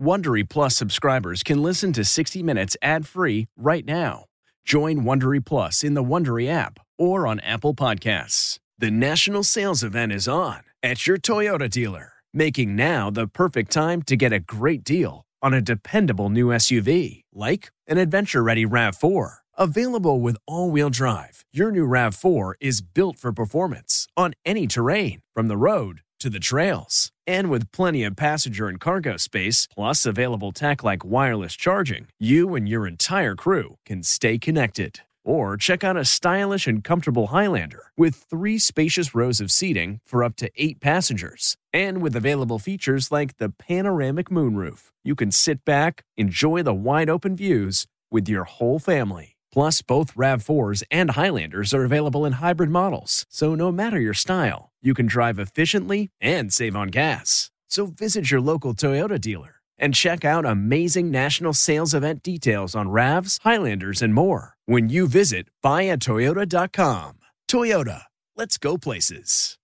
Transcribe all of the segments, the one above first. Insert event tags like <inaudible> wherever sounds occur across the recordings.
Wondery Plus subscribers can listen to 60 Minutes ad-free right now. Join Wondery Plus in the Wondery app or on Apple Podcasts. The national sales event is on at your Toyota dealer, making now the perfect time to get a great deal on a dependable new SUV like an adventure-ready RAV4. Available with all-wheel drive, your new RAV4 is built for performance on any terrain, from the road to the trails. And with plenty of passenger and cargo space, plus available tech like wireless charging, you and your entire crew can stay connected. Or check out a stylish and comfortable Highlander with three spacious rows of seating for up to eight passengers. And with available features like the panoramic moonroof, you can sit back, enjoy the wide open views with your whole family. Plus, both RAV4s and Highlanders are available in hybrid models, so no matter your style, you can drive efficiently and save on gas. So visit your local Toyota dealer and check out amazing national sales event details on RAVs, Highlanders, and more when you visit buyatoyota.com. Toyota, let's go places.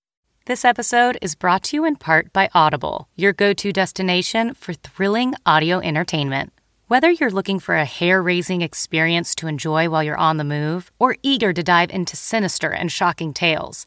This episode is brought to you in part by Audible, your go to destination for thrilling audio entertainment. Whether you're looking for a hair raising experience to enjoy while you're on the move or eager to dive into sinister and shocking tales,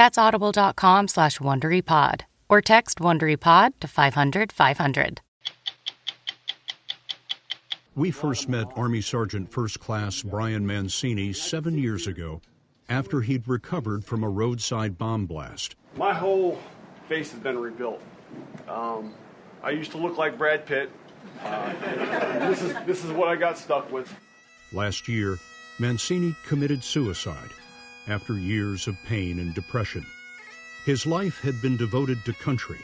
That's audible.com slash WonderyPod or text WonderyPod to 500 500. We first met Army Sergeant First Class Brian Mancini seven years ago after he'd recovered from a roadside bomb blast. My whole face has been rebuilt. Um, I used to look like Brad Pitt. Uh, this is this is what I got stuck with. Last year, Mancini committed suicide after years of pain and depression. His life had been devoted to country.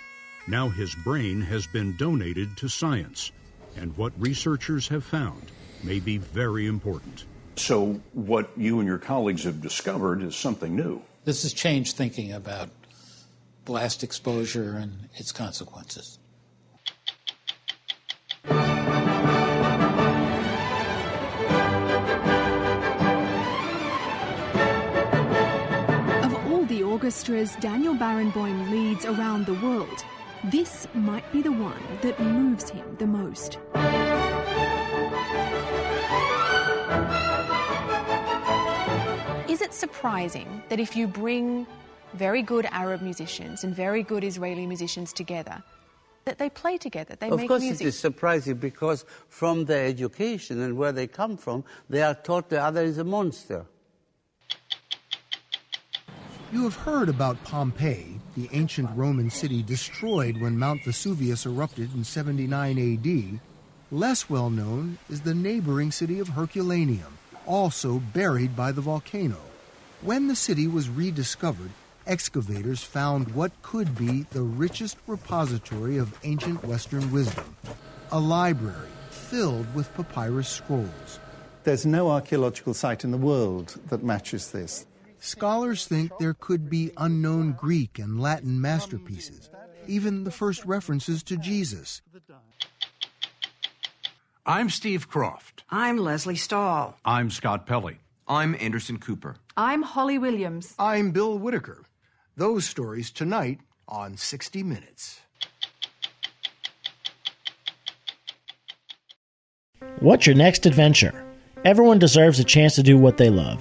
Now his brain has been donated to science, and what researchers have found may be very important. So, what you and your colleagues have discovered is something new. This has changed thinking about blast exposure and its consequences. Orchestras Daniel Barenboim leads around the world, this might be the one that moves him the most. Is it surprising that if you bring very good Arab musicians and very good Israeli musicians together, that they play together, they of make course it is surprising because from their education and where they come from, they are taught the other is a monster. You have heard about Pompeii, the ancient Roman city destroyed when Mount Vesuvius erupted in 79 AD. Less well known is the neighboring city of Herculaneum, also buried by the volcano. When the city was rediscovered, excavators found what could be the richest repository of ancient Western wisdom a library filled with papyrus scrolls. There's no archaeological site in the world that matches this. Scholars think there could be unknown Greek and Latin masterpieces, even the first references to Jesus. I'm Steve Kroft. I'm Lesley Stahl. I'm Scott Pelley. I'm Anderson Cooper. I'm Holly Williams. I'm Bill Whitaker. Those stories tonight on 60 Minutes. What's your next adventure? Everyone deserves a chance to do what they love.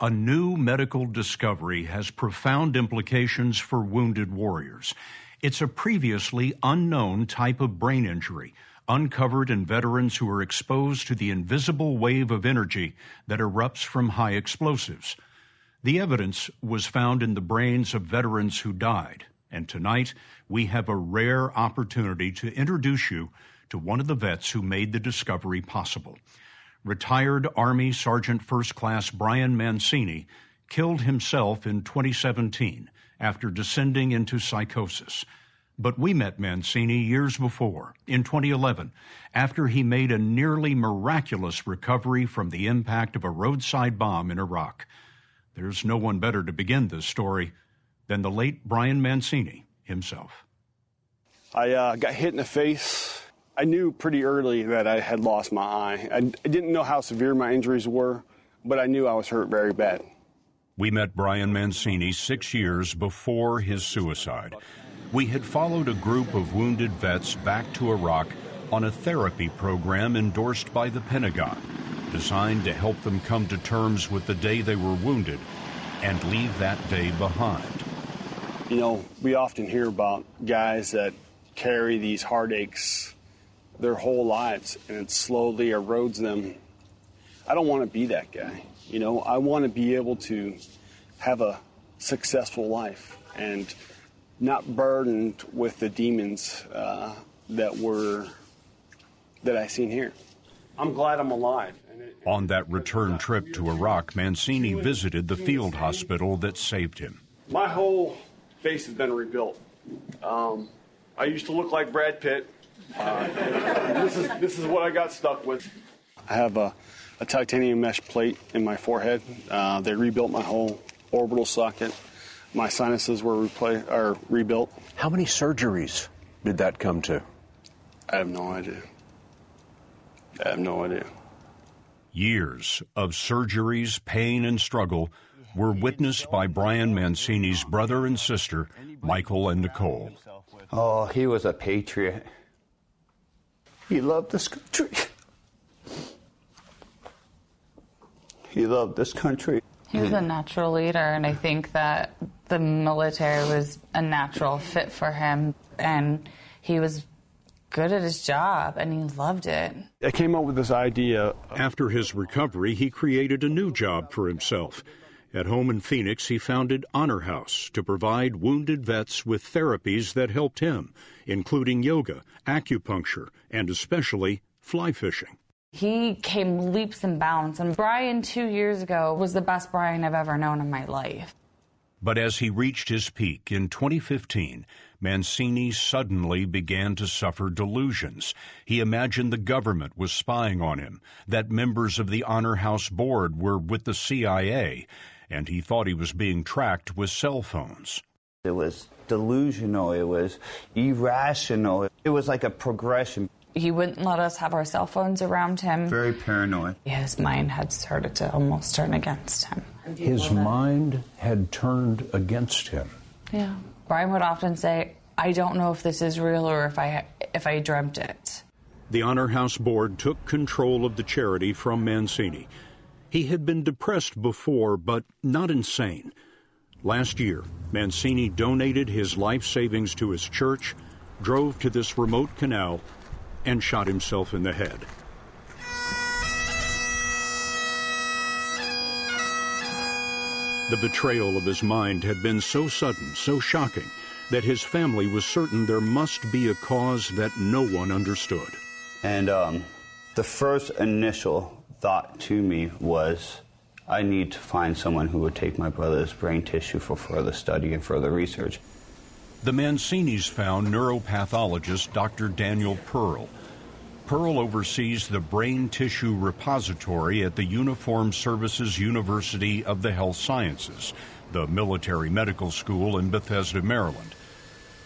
A new medical discovery has profound implications for wounded warriors. It's a previously unknown type of brain injury uncovered in veterans who are exposed to the invisible wave of energy that erupts from high explosives. The evidence was found in the brains of veterans who died, and tonight we have a rare opportunity to introduce you to one of the vets who made the discovery possible. Retired Army Sergeant First Class Brian Mancini killed himself in 2017 after descending into psychosis. But we met Mancini years before, in 2011, after he made a nearly miraculous recovery from the impact of a roadside bomb in Iraq. There's no one better to begin this story than the late Brian Mancini himself. I uh, got hit in the face. I knew pretty early that I had lost my eye. I, I didn't know how severe my injuries were, but I knew I was hurt very bad. We met Brian Mancini six years before his suicide we had followed a group of wounded vets back to Iraq on a therapy program endorsed by the Pentagon, designed to help them come to terms with the day they were wounded and leave that day behind. You know, we often hear about guys that carry these heartaches their whole lives and it slowly erodes them. I don't want to be that guy. You know, I want to be able to have a successful life and not burdened with the demons uh, that were that I seen here. I'm glad I'm alive. On that return trip to Iraq, Mancini visited the field hospital that saved him. My whole face has been rebuilt. Um, I used to look like Brad Pitt. Uh, this is this is what I got stuck with. I have a, a titanium mesh plate in my forehead. Uh, they rebuilt my whole orbital socket my sinuses were repla- or rebuilt. How many surgeries did that come to? I have no idea. I have no idea. Years of surgeries, pain, and struggle were witnessed by Brian Mancini's brother and sister, Michael and Nicole. Oh, he was a patriot. He loved this country. He loved this country. He was a natural leader, and I think that the military was a natural fit for him, and he was good at his job, and he loved it. I came up with this idea. After his recovery, he created a new job for himself. At home in Phoenix, he founded Honor House to provide wounded vets with therapies that helped him, including yoga, acupuncture, and especially fly fishing. He came leaps and bounds, and Brian two years ago was the best Brian I've ever known in my life. But as he reached his peak in 2015, Mancini suddenly began to suffer delusions. He imagined the government was spying on him, that members of the Honor House board were with the CIA, and he thought he was being tracked with cell phones. It was delusional, it was irrational, it was like a progression. He wouldn't let us have our cell phones around him. Very paranoid. His mind had started to almost turn against him. His mind had turned against him. Yeah. Brian would often say, I don't know if this is real or if I if I dreamt it. The Honor House board took control of the charity from Mancini. He had been depressed before, but not insane. Last year, Mancini donated his life savings to his church, drove to this remote canal, and shot himself in the head. The betrayal of his mind had been so sudden, so shocking, that his family was certain there must be a cause that no one understood. And um, the first initial thought to me was I need to find someone who would take my brother's brain tissue for further study and further research. The Mancinis found neuropathologist Dr. Daniel Perl Perl oversees the brain tissue repository at the Uniformed Services University of the Health Sciences, the military medical school in Bethesda, Maryland.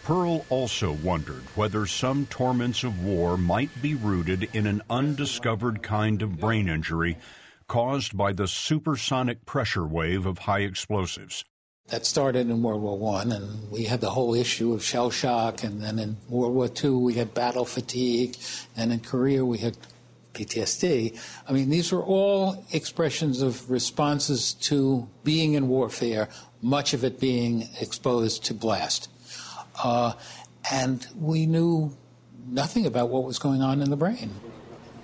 Perl also wondered whether some torments of war might be rooted in an undiscovered kind of brain injury caused by the supersonic pressure wave of high explosives. That started in World War One, and we had the whole issue of shell shock, and then in World War Two we had battle fatigue, and in Korea we had PTSD. I mean, these were all expressions of responses to being in warfare, much of it being exposed to blast. Uh, and we knew nothing about what was going on in the brain.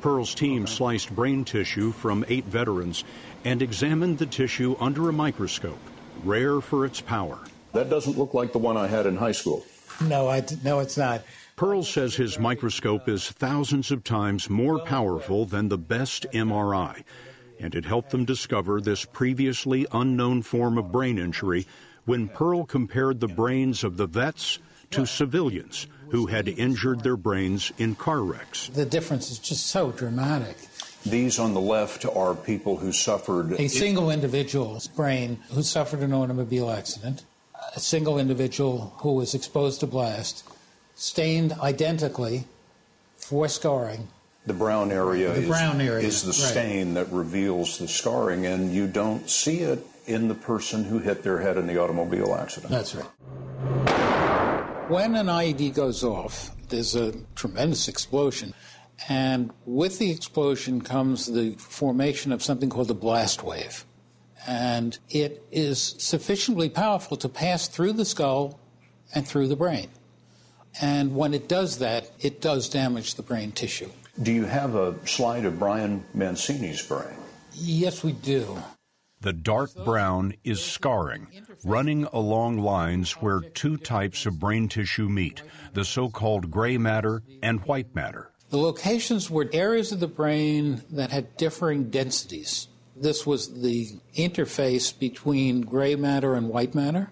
Perl's team sliced brain tissue from eight veterans and examined the tissue under a microscope, rare for its power. That doesn't look like the one I had in high school. No, I, no, it's not. Perl says his microscope is thousands of times more powerful than the best MRI, and it helped them discover this previously unknown form of brain injury when Perl compared the brains of the vets to civilians who had injured their brains in car wrecks. The difference is just so dramatic. These on the left are people who suffered. A single individual's brain who suffered an automobile accident, a single individual who was exposed to blast, stained identically for scarring. The brown area, The is, brown area, is the right. stain that reveals the scarring, and you don't see it in the person who hit their head in the automobile accident. That's right. When an IED goes off, there's a tremendous explosion. And with the explosion comes the formation of something called a blast wave. And it is sufficiently powerful to pass through the skull and through the brain. And when it does that, it does damage the brain tissue. Do you have a slide of Brian Mancini's brain? Yes, we do. The dark brown is scarring, running along lines where two types of brain tissue meet the so called gray matter and white matter. The locations were areas of the brain that had differing densities. This was the interface between gray matter and white matter,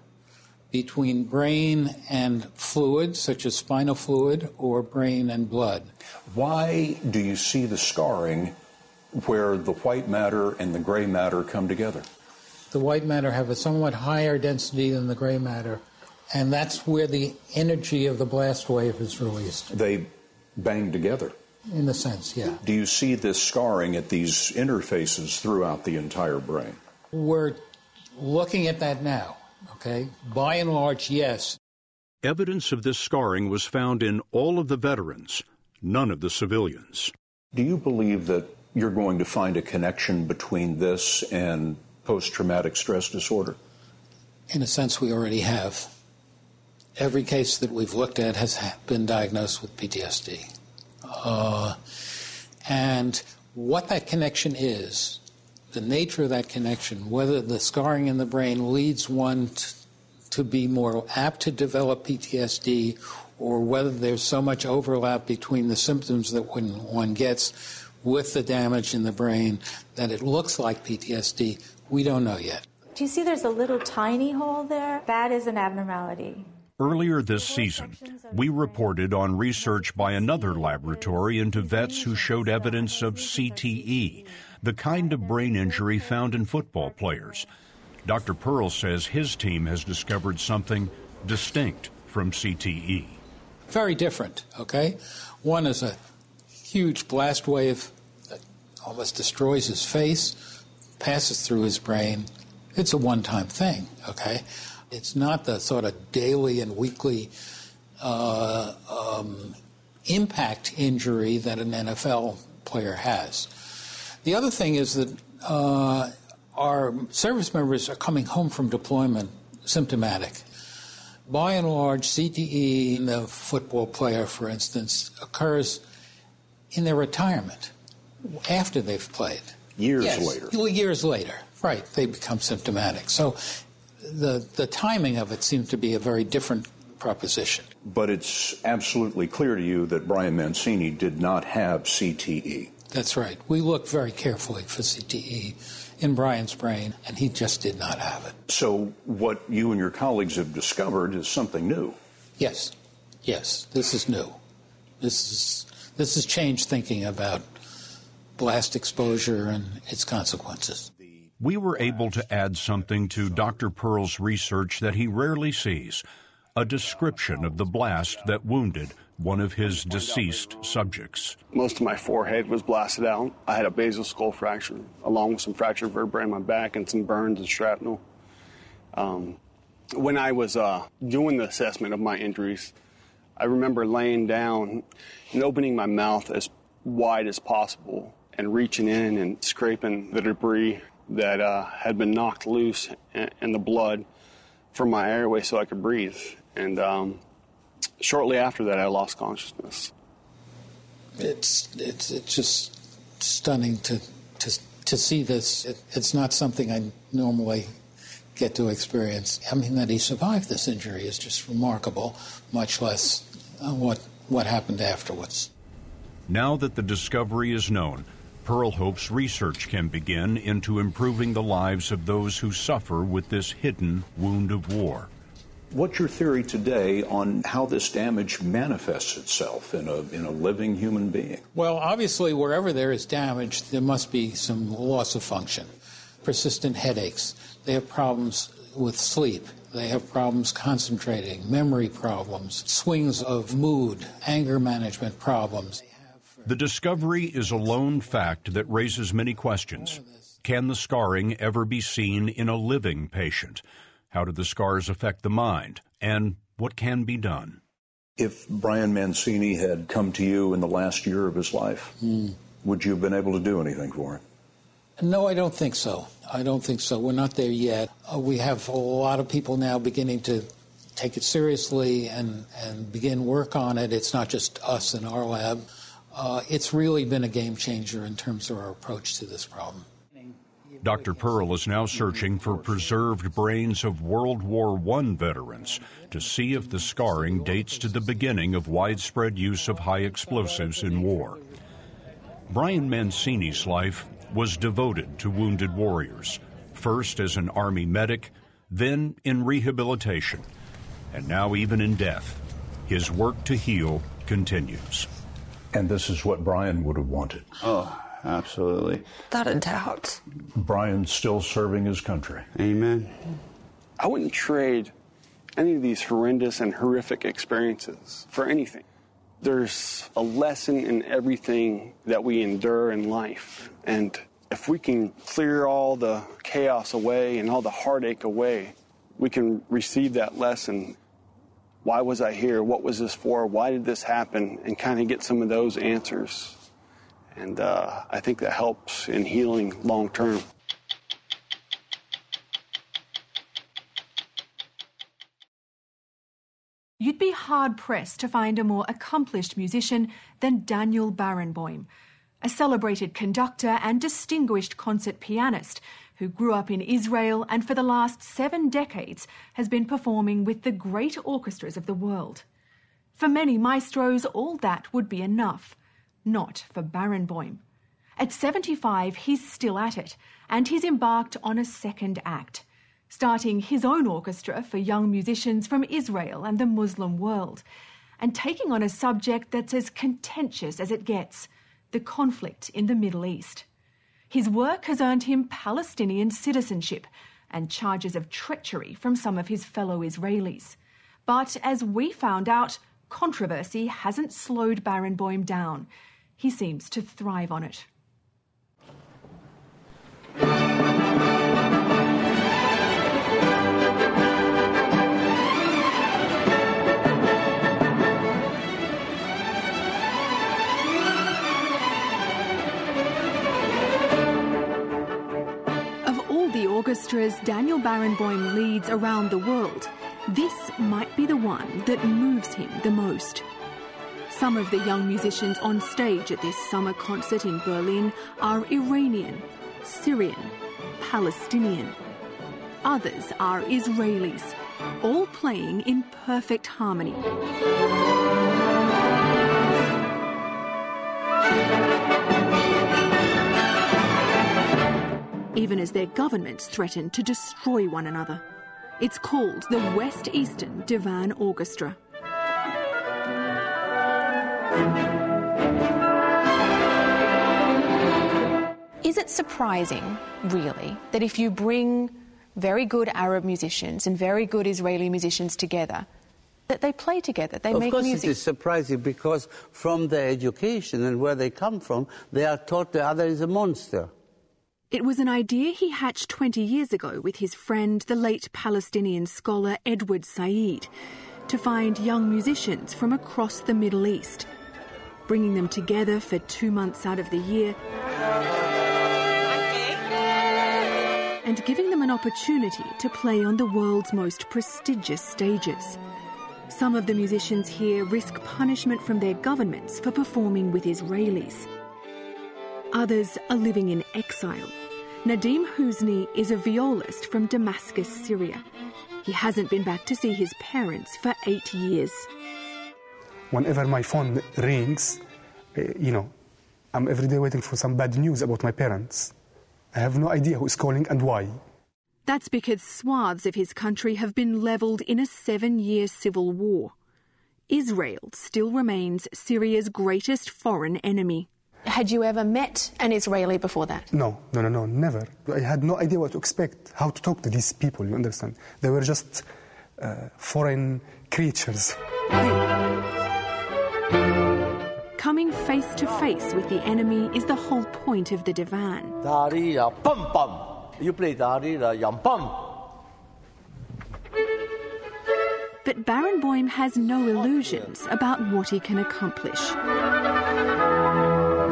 between brain and fluid, such as spinal fluid, or brain and blood. Why do you see the scarring where the white matter and the gray matter come together? The white matter have a somewhat higher density than the gray matter, and that's where the energy of the blast wave is released. They bang together. In a sense, yeah. Do you see this scarring at these interfaces throughout the entire brain? We're looking at that now, okay? By and large, yes. Evidence of this scarring was found in all of the veterans, none of the civilians. Do you believe that you're going to find a connection between this and post traumatic stress disorder? In a sense, we already have. Every case that we've looked at has been diagnosed with PTSD. Uh, and what that connection is, the nature of that connection, whether the scarring in the brain leads one t- to be more apt to develop PTSD, or whether there's so much overlap between the symptoms that one, one gets with the damage in the brain that it looks like PTSD, we don't know yet. Do you see there's a little tiny hole there? That is an abnormality. Earlier this season, we reported on research by another laboratory into vets who showed evidence of CTE, the kind of brain injury found in football players. Dr. Perl says his team has discovered something distinct from CTE. Very different, okay? One is a huge blast wave that almost destroys his face, passes through his brain. It's a one time thing, okay? It's not the sort of daily and weekly uh, um, impact injury that an NFL player has. The other thing is that uh, our service members are coming home from deployment symptomatic. By and large, CTE in the football player, for instance, occurs in their retirement after they've played. Years Yes, later. Years later, right? They become symptomatic. So the the timing of it seems to be a very different proposition. But it's absolutely clear to you that Brian Mancini did not have CTE. That's right. We looked very carefully for CTE in Brian's brain, and he just did not have it. So, what you and your colleagues have discovered is something new. Yes, yes, this is new. This is this has changed thinking about blast exposure and its consequences. We were able to add something to Dr. Perl's research that he rarely sees a description of the blast that wounded one of his deceased subjects. Most of my forehead was blasted out. I had a basal skull fracture, along with some fractured vertebrae in my back and some burns and shrapnel. Um, when I was uh, doing the assessment of my injuries, I remember laying down and opening my mouth as wide as possible and reaching in and scraping the debris that uh, had been knocked loose and, the blood from my airway so I could breathe. And um, shortly after that, I lost consciousness. It's it's it's just stunning to to to see this. It, it's not something I normally get to experience. I mean, that he survived this injury is just remarkable. Much less uh, what what happened afterwards. Now that the discovery is known, Perl hopes research can begin into improving the lives of those who suffer with this hidden wound of war. What's your theory today on how this damage manifests itself in a, in a living human being? Well, obviously, wherever there is damage, there must be some loss of function. Persistent headaches, they have problems with sleep, they have problems concentrating, memory problems, swings of mood, anger management problems. The discovery is a lone fact that raises many questions. Can the scarring ever be seen in a living patient? How do the scars affect the mind? And what can be done? If Brian Mancini had come to you in the last year of his life, mm. would you have been able to do anything for him? No, I don't think so. I don't think so. We're not there yet. Uh, we have a lot of people now beginning to take it seriously and, and begin work on it. It's not just us in our lab uh, it's really been a game changer in terms of our approach to this problem. Dr. Perl is now searching for preserved brains of World War I veterans to see if the scarring dates to the beginning of widespread use of high explosives in war. Brian Mancini's life was devoted to wounded warriors, first as an Army medic, then in rehabilitation, and now even in death. His work to heal continues. And this is what Brian would have wanted. Oh, absolutely. Without a doubt. Brian's still serving his country. Amen. I wouldn't trade any of these horrendous and horrific experiences for anything. There's a lesson in everything that we endure in life. And if we can clear all the chaos away and all the heartache away, we can receive that lesson why was I here? What was this for? Why did this happen? And kind of get some of those answers. And uh, I think that helps in healing long term. You'd be hard pressed to find a more accomplished musician than Daniel Barenboim, a celebrated conductor and distinguished concert pianist who grew up in Israel and for the last seven decades has been performing with the great orchestras of the world. For many maestros, all that would be enough. Not for Barenboim. At 75, he's still at it, and he's embarked on a second act, starting his own orchestra for young musicians from Israel and the Muslim world, and taking on a subject that's as contentious as it gets the conflict in the Middle East. His work has earned him Palestinian citizenship and charges of treachery from some of his fellow Israelis. But as we found out, controversy hasn't slowed Barenboim down. He seems to thrive on it. Orchestras Daniel Barenboim leads around the world, this might be the one that moves him the most. Some of the young musicians on stage at this summer concert in Berlin are Iranian, Syrian, Palestinian. Others are Israelis, all playing in perfect harmony. Even as their governments threaten to destroy one another. It's called the West Eastern Divan Orchestra. Is it surprising, really, that if you bring very good Arab musicians and very good Israeli musicians together, that they play together, they of make course music. it is surprising because from their education and where they come from, they are taught the other is a monster. It was an idea he hatched 20 years ago with his friend, the late Palestinian scholar Edward Said, to find young musicians from across the Middle East, bringing them together for two months out of the year and giving them an opportunity to play on the world's most prestigious stages. Some of the musicians here risk punishment from their governments for performing with Israelis. Others are living in exile. Nadim Husni is a violist from Damascus, Syria. He hasn't been back to see his parents for eight years. Whenever my phone rings, uh, you know, I'm every day waiting for some bad news about my parents. I have no idea who is calling and why. That's because swaths of his country have been levelled in a seven year civil war. Israel still remains Syria's greatest foreign enemy. Had you ever met an Israeli before that? No, no, no, no, never. I had no idea what to expect, how to talk to these people, you understand? They were just uh, foreign creatures. Coming face to face with the enemy is the whole point of the divan. Dari ya bum bum. You play Dari la yam bum. But Barenboim has no illusions about what he can accomplish.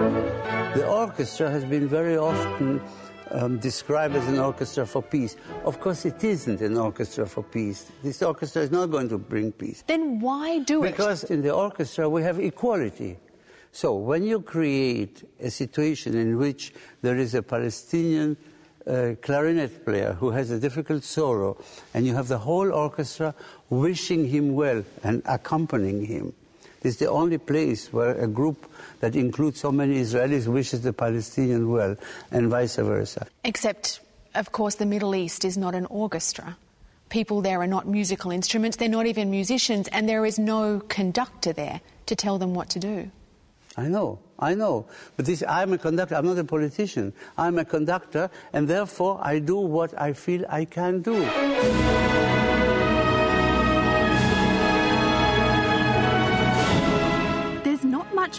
The orchestra has been very often um, described as an orchestra for peace. Of course, it isn't an orchestra for peace. This orchestra is not going to bring peace. Then why do because it? Because in the orchestra we have equality. So when you create a situation in which there is a Palestinian uh, clarinet player who has a difficult solo, and you have the whole orchestra wishing him well and accompanying him, it's the only place where a group that includes so many Israelis wishes the Palestinian well, and vice versa. Except, of course, the Middle East is not an orchestra. People there are not musical instruments, they're not even musicians, and there is no conductor there to tell them what to do. I know, I know. But this, I'm a conductor, I'm not a politician. I'm a conductor, and therefore I do what I feel I can do.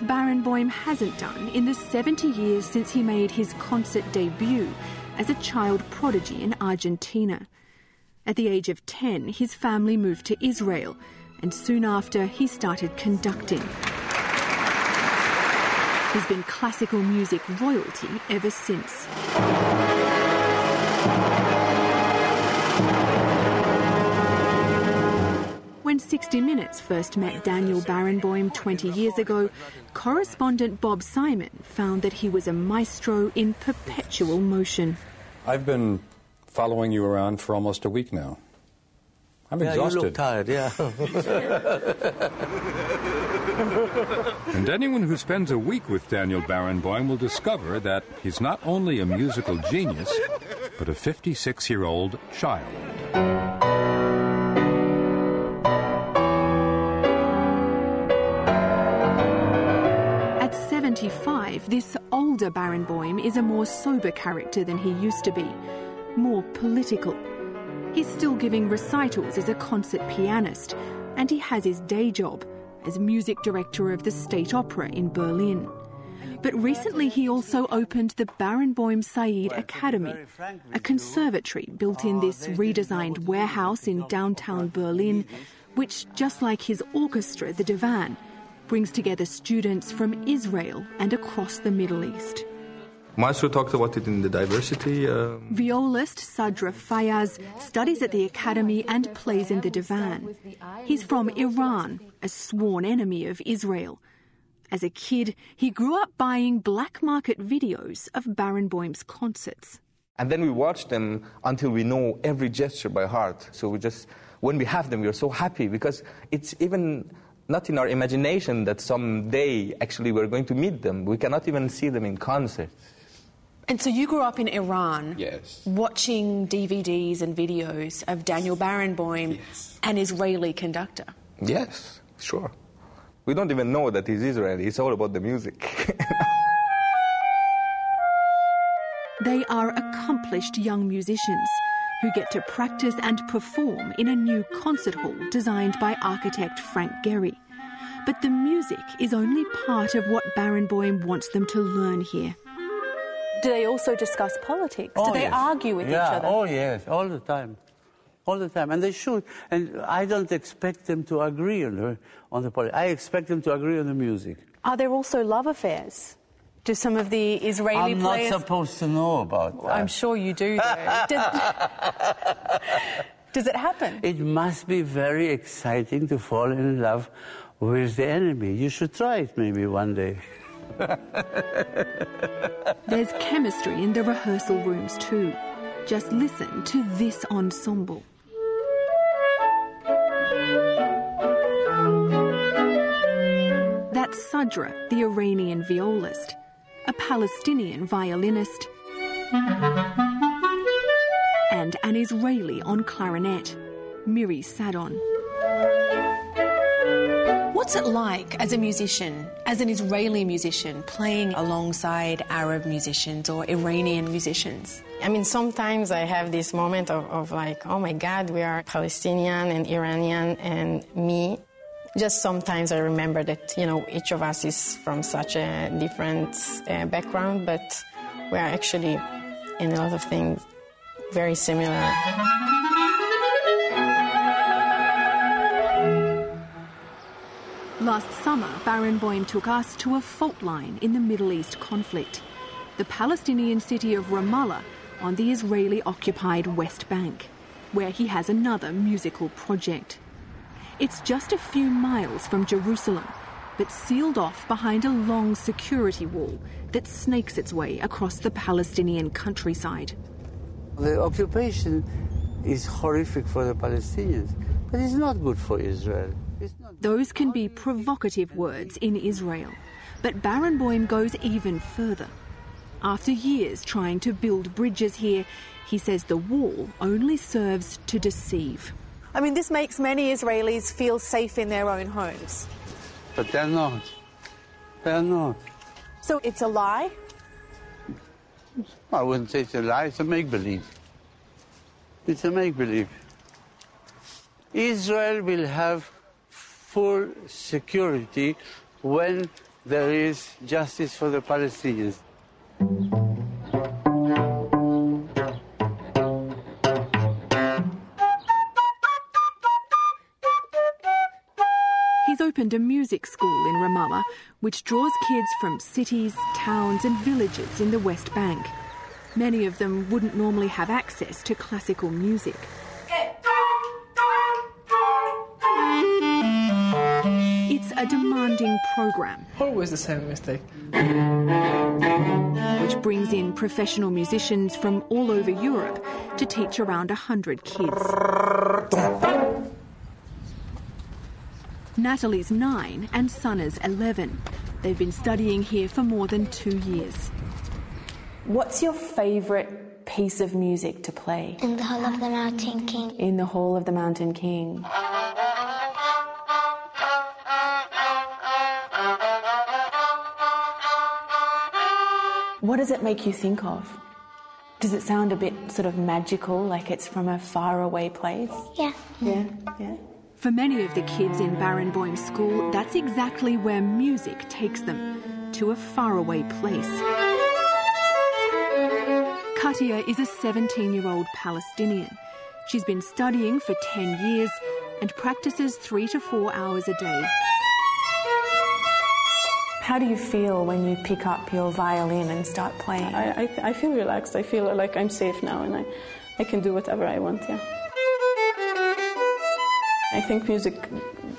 Barenboim hasn't done in the 70 years since he made his concert debut as a child prodigy in Argentina. At the age of 10, his family moved to Israel, and soon after, he started conducting. He's been classical music royalty ever since. When 60 Minutes first met Daniel Barenboim 20 years ago, correspondent Bob Simon found that he was a maestro in perpetual motion. I've been following you around for almost a week now. I'm yeah, exhausted. You look tired, yeah. <laughs> and anyone who spends a week with Daniel Barenboim will discover that he's not only a musical genius, but a 56 year old child. 75, this older Barenboim is a more sober character than he used to be, more political. He's still giving recitals as a concert pianist, and he has his day job as music director of the State Opera in Berlin. But recently he also opened the Barenboim Said Academy, a conservatory built in this redesigned warehouse in downtown Berlin, which, just like his orchestra, the Divan, brings together students from Israel and across the Middle East. Maestro talked about it in the diversity. Uh... Violist Sadra Fayaz studies at the academy and plays in the divan. He's from Iran, a sworn enemy of Israel. As a kid, he grew up buying black market videos of Barenboim's concerts. And then we watch them until we know every gesture by heart. So we just, when we have them, we are so happy because it's even not in our imagination that someday actually we're going to meet them. We cannot even see them in concert. And so you grew up in Iran, yes, watching DVDs and videos of Daniel Barenboim, yes. an Israeli conductor. Yes, sure. We don't even know that he's Israeli. It's all about the music. they are accomplished young musicians, who get to practice and perform in a new concert hall designed by architect Frank Gehry. But the music is only part of what Barenboim wants them to learn here. Do they also discuss politics? Oh, Do they yes. argue with yeah. each other? Oh, yes, all the time. All the time. And they should. And I don't expect them to agree on the, on the politics. I expect them to agree on the music. Are there also love affairs? Do some of the Israeli I'm players? not supposed to know about that. I'm sure you do, though. does, <laughs> does it happen? It must be very exciting to fall in love with the enemy. You should try it maybe one day. <laughs> There's chemistry in the rehearsal rooms too. Just listen to this ensemble. That's Sadra, the Iranian violist, a Palestinian violinist, and an Israeli on clarinet, Miri Sadon. What's it like as a musician, as an Israeli musician, playing alongside Arab musicians or Iranian musicians? I mean, sometimes I have this moment of, of like, oh my God, we are Palestinian and Iranian and me. Just sometimes I remember that, you know, each of us is from such a different uh, background, but we are actually, in a lot of things, very similar. Last summer, Baron Barenboim took us to a fault line in the Middle East conflict, the Palestinian city of Ramallah on the Israeli occupied West Bank, where he has another musical project. It's just a few miles from Jerusalem, but sealed off behind a long security wall that snakes its way across the Palestinian countryside. The occupation is horrific for the Palestinians, but it's not good for Israel. Those can be provocative words in Israel, but Barenboim goes even further. After years trying to build bridges here, he says the wall only serves to deceive. I mean, this makes many Israelis feel safe in their own homes. But they're not. They're not. So it's a lie? I wouldn't say it's a lie, it's a make believe. It's a make believe. Israel will have full security when there is justice for the Palestinians. Opened a music school in Ramallah, which draws kids from cities, towns, and villages in the West Bank. Many of them wouldn't normally have access to classical music. It's a demanding program. Always the same mistake. Which brings in professional musicians from all over Europe to teach around 100 kids. Natalie's nine and Sana's 11. They've been studying here for more than two years. What's your favourite piece of music to play? In the Hall of the Mountain King. In the Hall of the Mountain King. What does it make you think of? Does it sound a bit sort of magical, like it's from a faraway place? Yeah. Yeah, yeah. For many of the kids in Barenboim School, that's exactly where music takes them to a faraway place. Katia is a 17 year old Palestinian. She's been studying for 10 years and practices three to four hours a day. How do you feel when you pick up your violin and start playing? I, I, I feel relaxed. I feel like I'm safe now and I, I can do whatever I want, yeah. I think music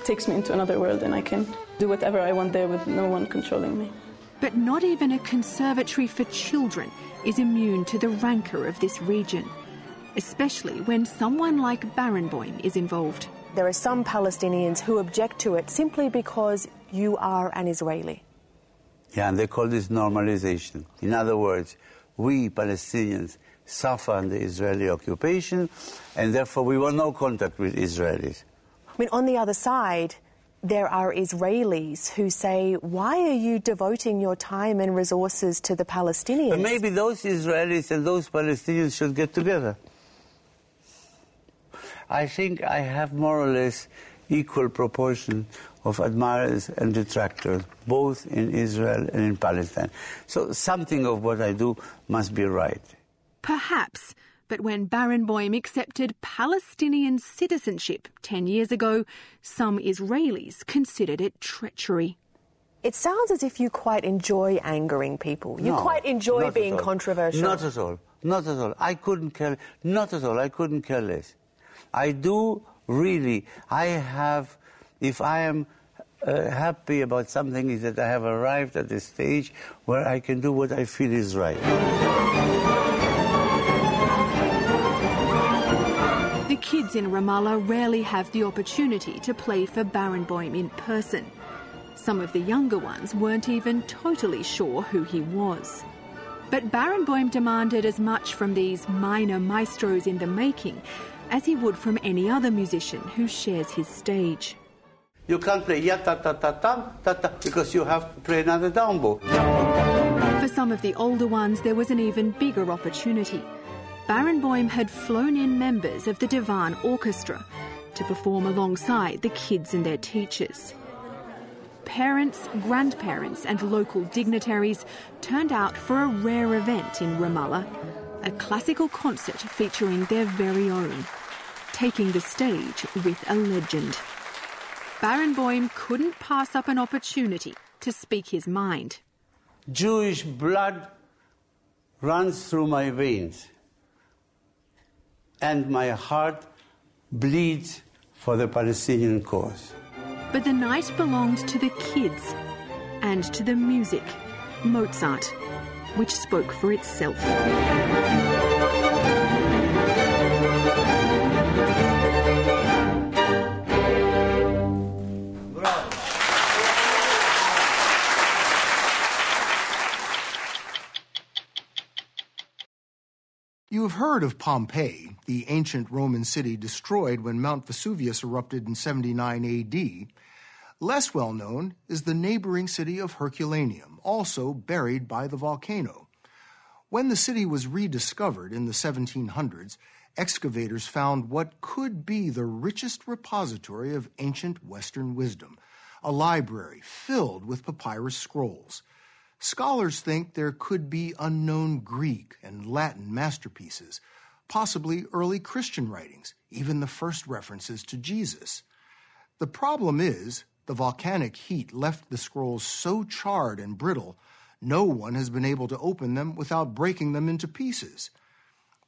takes me into another world and I can do whatever I want there with no one controlling me. But not even a conservatory for children is immune to the rancour of this region, especially when someone like Barenboim is involved. There are some Palestinians who object to it simply because you are an Israeli. Yeah, and they call this normalization. In other words, we Palestinians suffer under Israeli occupation, and therefore we want no contact with Israelis. I mean, on the other side, there are Israelis who say, Why are you devoting your time and resources to the Palestinians? But maybe those Israelis and those Palestinians should get together. I think I have more or less equal proportion of admirers and detractors, both in Israel and in Palestine. So something of what I do must be right. Perhaps. But when Barenboim accepted Palestinian citizenship 10 years ago, some Israelis considered it treachery. It sounds as if you quite enjoy angering people. You No, quite enjoy being controversial. Not at all. Not at all. I couldn't care. Not at all. I couldn't care less. I do really. I have. If I am uh, happy about something, is that I have arrived at a stage where I can do what I feel is right. Kids in Ramallah rarely have the opportunity to play for Barenboim in person. Some of the younger ones weren't even totally sure who he was. But Barenboim demanded as much from these minor maestros in the making as he would from any other musician who shares his stage. You can't play ya ta ta ta ta ta ta because you have to play another down bow. For some of the older ones, there was an even bigger opportunity. Barenboim had flown in members of the Divan Orchestra to perform alongside the kids and their teachers. Parents, grandparents, and local dignitaries turned out for a rare event in Ramallah a classical concert featuring their very own, taking the stage with a legend. Baron Barenboim couldn't pass up an opportunity to speak his mind. Jewish blood runs through my veins, and my heart bleeds for the Palestinian cause. But the night belonged to the kids and to the music, Mozart, which spoke for itself. You have heard of Pompeii, the ancient Roman city destroyed when Mount Vesuvius erupted in 79 AD. Less well known is the neighboring city of Herculaneum, also buried by the volcano. When the city was rediscovered in the 1700s, excavators found what could be the richest repository of ancient Western wisdom, a library filled with papyrus scrolls. Scholars think there could be unknown Greek and Latin masterpieces, possibly early Christian writings, even the first references to Jesus. The problem is, the volcanic heat left the scrolls so charred and brittle, no one has been able to open them without breaking them into pieces.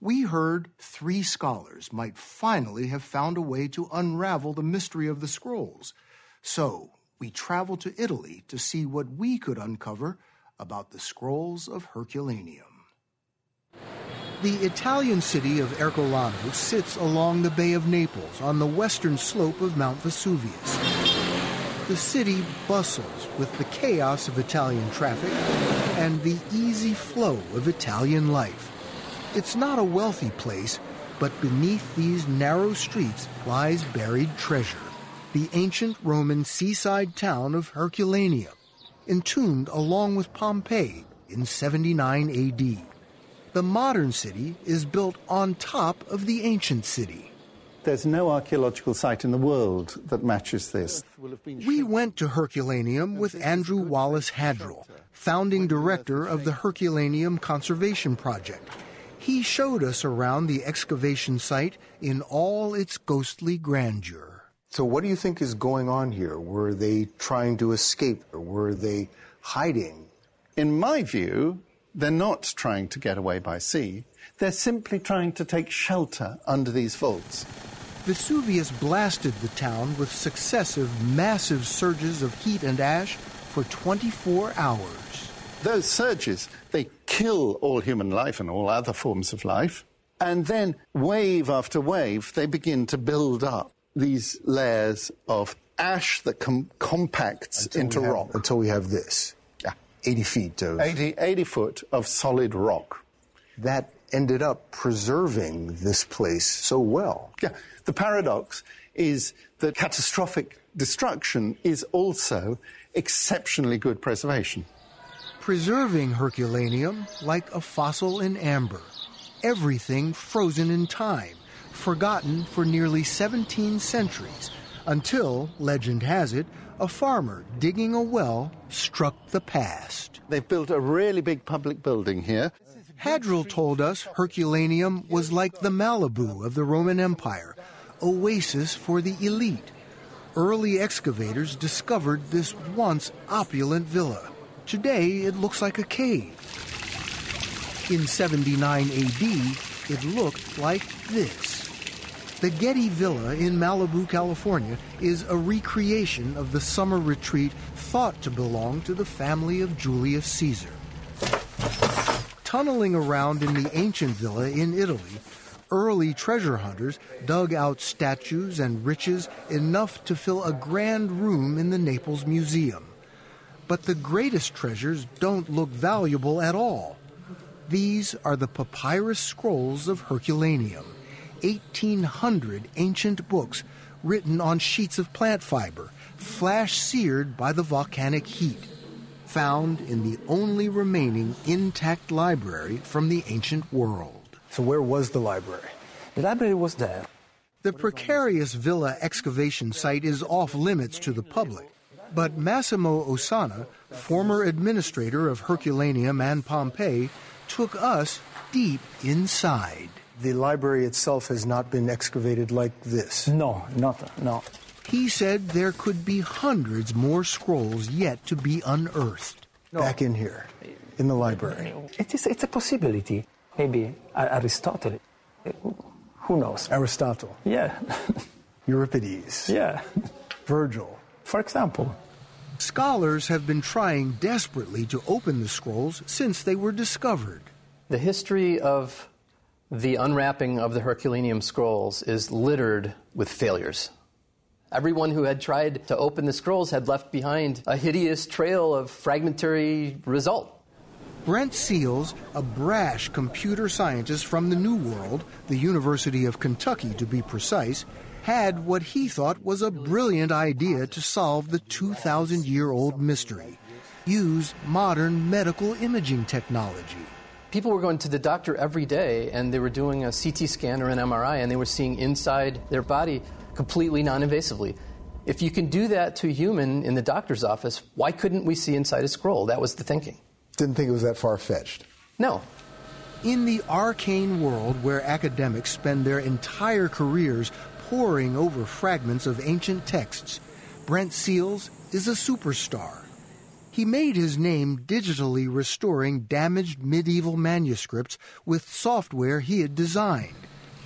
We heard three scholars might finally have found a way to unravel the mystery of the scrolls. So we traveled to Italy to see what we could uncover about the scrolls of Herculaneum. The Italian city of Ercolano sits along the Bay of Naples on the western slope of Mount Vesuvius. The city bustles with the chaos of Italian traffic and the easy flow of Italian life. It's not a wealthy place, but beneath these narrow streets lies buried treasure the ancient Roman seaside town of Herculaneum, entombed along with Pompeii in 79 AD. The modern city is built on top of the ancient city. There's no archaeological site in the world that matches this. We went to Herculaneum with Andrew Wallace Hadrill, founding director of the Herculaneum Conservation Project. He showed us around the excavation site in all its ghostly grandeur. So, what do you think is going on here? Were they trying to escape? Or were they hiding? In my view, they're not trying to get away by sea. They're simply trying to take shelter under these vaults. Vesuvius blasted the town with successive massive surges of heat and ash for 24 hours. Those surges, they kill all human life and all other forms of life. And then, wave after wave, they begin to build up these layers of ash that com- compacts Until into have- rock. Until we have this. Yeah. 80 feet of. 80, 80 foot of solid rock. That ended up preserving this place so well. Yeah. The paradox is that catastrophic destruction is also exceptionally good preservation. Preserving Herculaneum like a fossil in amber. Everything frozen in time, forgotten for nearly 17 centuries until, legend has it, a farmer digging a well struck the past. They've built a really big public building here. Hadrill told us Herculaneum was like the Malibu of the Roman Empire, oasis for the elite. Early excavators discovered this once opulent villa. Today it looks like a cave. In 79 AD, it looked like this. The Getty Villa in Malibu, California is a recreation of the summer retreat thought to belong to the family of Julius Caesar. Tunneling around in the ancient villa in Italy, early treasure hunters dug out statues and riches enough to fill a grand room in the Naples Museum. But the greatest treasures don't look valuable at all. These are the papyrus scrolls of Herculaneum. 1,800 ancient books written on sheets of plant fiber, flash seared by the volcanic heat, found in the only remaining intact library from the ancient world. So, where was the library? The library was there. The precarious villa excavation site is off limits to the public, but Massimo Osanna, former administrator of Herculaneum and Pompeii, took us deep inside the library itself has not been excavated like this. No, not no. He said there could be hundreds more scrolls yet to be unearthed. No. Back in here, in the library. It is, it's a possibility. Maybe Aristotle. Eh, who knows? Aristotle. Yeah. <laughs> Euripides. Yeah. Virgil. For example. Scholars have been trying desperately to open the scrolls since they were discovered. The history of the unwrapping of the Herculaneum scrolls is littered with failures. Everyone who had tried to open the scrolls had left behind a hideous trail of fragmentary result. Brent Seales, a brash computer scientist from the New World, the University of Kentucky to be precise, had what he thought was a brilliant idea to solve the 2,000 year old mystery use modern medical imaging technology people were going to the doctor every day and they were doing a CT scan or an MRI and they were seeing inside their body completely non invasively. If you can do that to a human in the doctor's office, why couldn't we see inside a scroll? That was the thinking. Didn't think it was that far fetched. No. In the arcane world where academics spend their entire careers poring over fragments of ancient texts, Brent Seales is a superstar. He made his name digitally restoring damaged medieval manuscripts with software he had designed.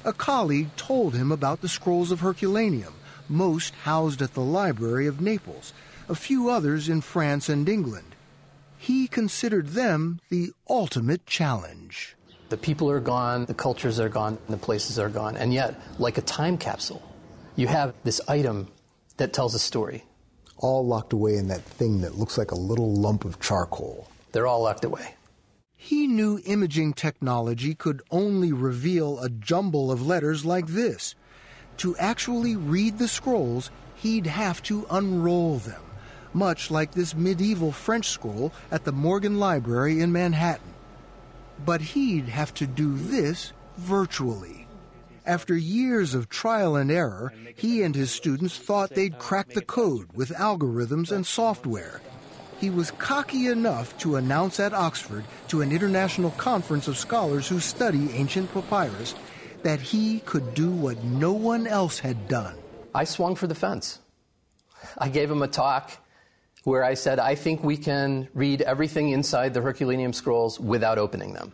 A colleague told him about the scrolls of Herculaneum, most housed at the Library of Naples, a few others in France and England. He considered them the ultimate challenge. The people are gone, the cultures are gone, the places are gone, and yet, like a time capsule, you have this item that tells a story all locked away in that thing that looks like a little lump of charcoal. They're all locked away. He knew imaging technology could only reveal a jumble of letters like this. To actually read the scrolls, he'd have to unroll them, much like this medieval French scroll at the Morgan Library in Manhattan. But he'd have to do this virtually. After years of trial and error, he and his students thought they'd crack the code with algorithms and software. He was cocky enough to announce at Oxford to an international conference of scholars who study ancient papyrus that he could do what no one else had done. I swung for the fence. I gave him a talk where I said, I think we can read everything inside the Herculaneum scrolls without opening them.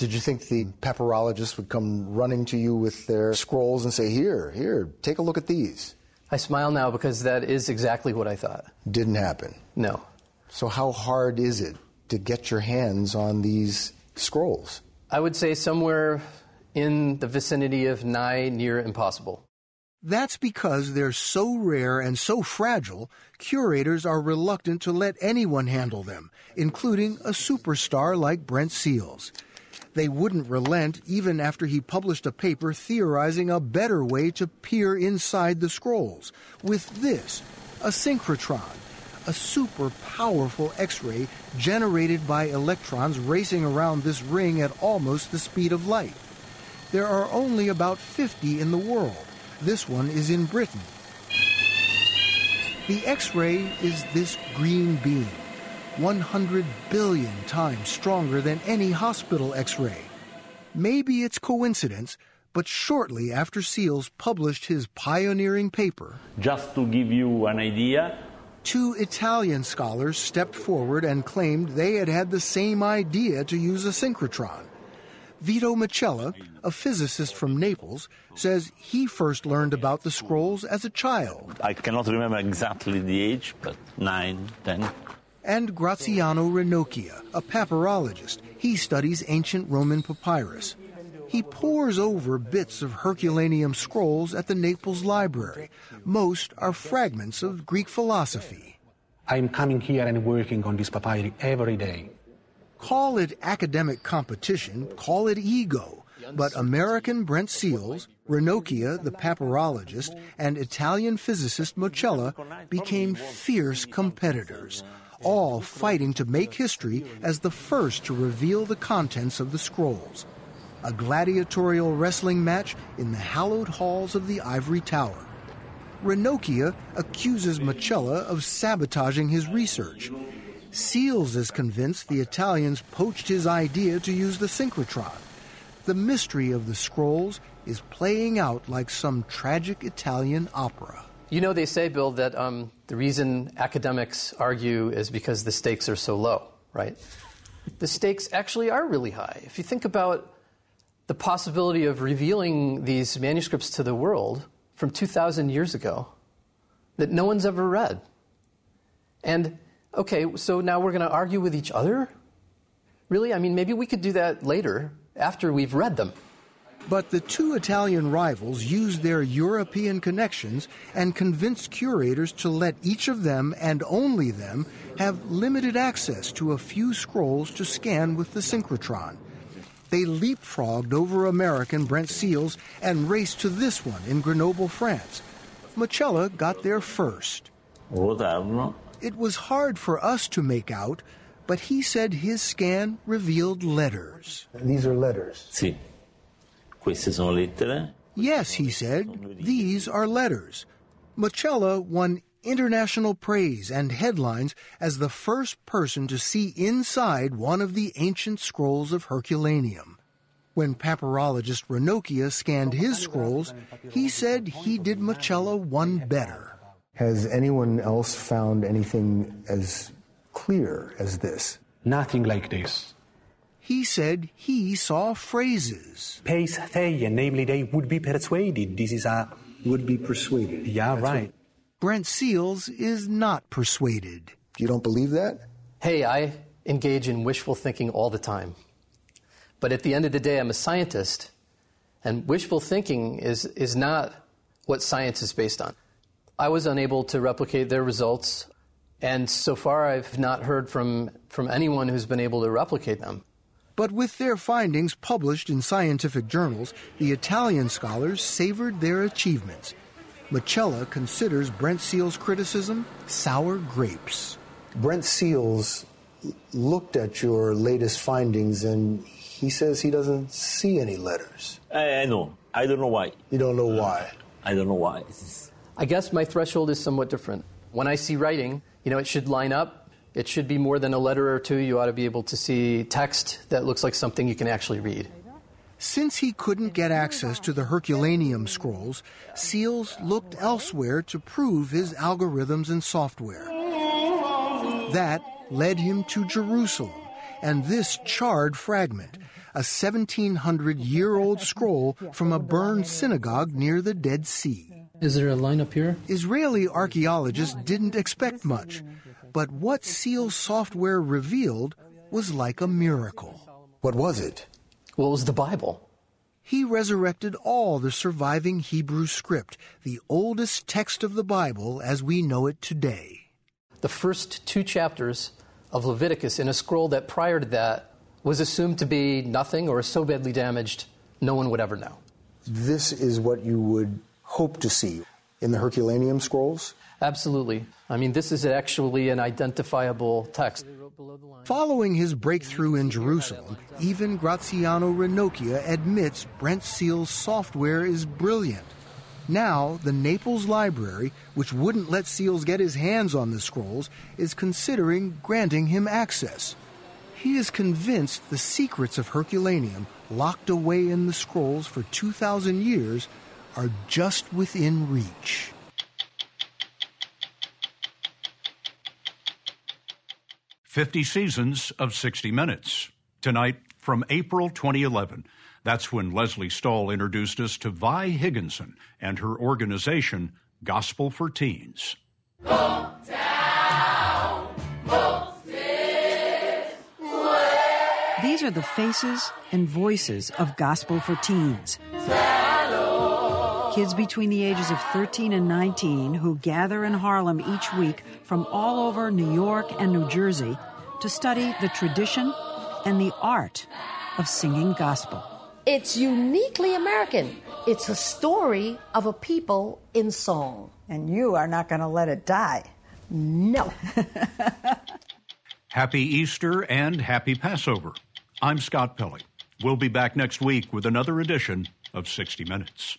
Did you think the papyrologists would come running to you with their scrolls and say, Here, here, take a look at these? I smile now because that is exactly what I thought. Didn't happen. No. So, how hard is it to get your hands on these scrolls? I would say somewhere in the vicinity of nigh near impossible. That's because they're so rare and so fragile, curators are reluctant to let anyone handle them, including a superstar like Brent Seales. They wouldn't relent even after he published a paper theorizing a better way to peer inside the scrolls with this a synchrotron, a super powerful X ray generated by electrons racing around this ring at almost the speed of light. There are only about 50 in the world. This one is in Britain. The X ray is this green beam, 100 billion times stronger than any hospital X ray. Maybe it's coincidence, but shortly after Seales published his pioneering paper, Just to give you an idea, two Italian scholars stepped forward and claimed they had had the same idea to use a synchrotron. Vito Mocella, a physicist from Naples, says he first learned about the scrolls as a child. I cannot remember exactly the age, but nine, ten. And Graziano Ranocchia, a papyrologist. He studies ancient Roman papyrus. He pores over bits of Herculaneum scrolls at the Naples Library. Most are fragments of Greek philosophy. I'm coming here and working on this papyri every day. Call it academic competition, call it ego. But American Brent Seales, Ranocchia, the papyrologist, and Italian physicist Mocella became fierce competitors, all fighting to make history as the first to reveal the contents of the scrolls. A gladiatorial wrestling match in the hallowed halls of the Ivory Tower. Ranocchia accuses Mocella of sabotaging his research. Seales is convinced the Italians poached his idea to use the synchrotron. The mystery of the scrolls is playing out like some tragic Italian opera. You know, they say, Bill, that um, the reason academics argue is because the stakes are so low, right? The stakes actually are really high. If you think about the possibility of revealing these manuscripts to the world from 2,000 years ago that no one's ever read. And, okay, so now we're going to argue with each other? Really? I mean, maybe we could do that later after we've read them. But the two Italian rivals used their European connections and convinced curators to let each of them and only them have limited access to a few scrolls to scan with the synchrotron. They leapfrogged over American Brent Seales and raced to this one in Grenoble, France. Mocella got there first. Oh, it was hard for us to make out, but he said his scan revealed letters. These are letters. Sì. Queste sono lettere. Yes, he said, these are letters. Mocella won international praise and headlines as the first person to see inside one of the ancient scrolls of Herculaneum. When papyrologist Ranocchia scanned his scrolls, he said he did Mocella one better. Has anyone else found anything as clear as this? Nothing like this. He said he saw phrases. Pace theia, namely, they would be persuaded. This is a. Would be persuaded. Yeah, That's right. Brent Seales is not persuaded. You don't believe that? Hey, I engage in wishful thinking all the time. But at the end of the day, I'm a scientist, and wishful thinking is, is not what science is based on. I was unable to replicate their results, and so far I've not heard from, from anyone who's been able to replicate them. But with their findings published in scientific journals, the Italian scholars savored their achievements. Mocella considers Brent Seales' criticism sour grapes. Brent Seales looked at your latest findings and he says he doesn't see any letters. I, I know. I don't know why. You don't know uh, why? I don't know why. I guess my threshold is somewhat different. When I see writing, you know, it should line up. It should be more than a letter or two. You ought to be able to see text that looks like something you can actually read. Since he couldn't get access to the Herculaneum scrolls, Seales looked elsewhere to prove his algorithms and software. That led him to Jerusalem and this charred fragment, a 1700 year old scroll from a burned synagogue near the Dead Sea. Is there a line up here? Israeli archaeologists didn't expect much, but what Seales' software revealed was like a miracle. What was it? Well, it was the Bible. He resurrected all the surviving Hebrew script, the oldest text of the Bible as we know it today. The first two chapters of Leviticus in a scroll that prior to that was assumed to be nothing or so badly damaged no one would ever know. This is what you would hope to see. in the Herculaneum scrolls? Absolutely. I mean, this is actually an identifiable text. Following his breakthrough in Jerusalem, even Graziano Ranocchia admits Brent Seales' software is brilliant. Now, the Naples Library, which wouldn't let Seales get his hands on the scrolls, is considering granting him access. He is convinced the secrets of Herculaneum, locked away in the scrolls for 2,000 years, are just within reach. Fifty seasons of 60 Minutes. Tonight from April 2011. That's when Lesley Stahl introduced us to Vi Higginson and her organization, Gospel for Teens. These are the faces and voices of Gospel for Teens. Kids between the ages of 13 and 19 who gather in Harlem each week from all over New York and New Jersey to study the tradition and the art of singing gospel. It's uniquely American. It's a story of a people in song. And you are not going to let it die. No. <laughs> Happy Easter and happy Passover. I'm Scott Pelley. We'll be back next week with another edition of 60 Minutes.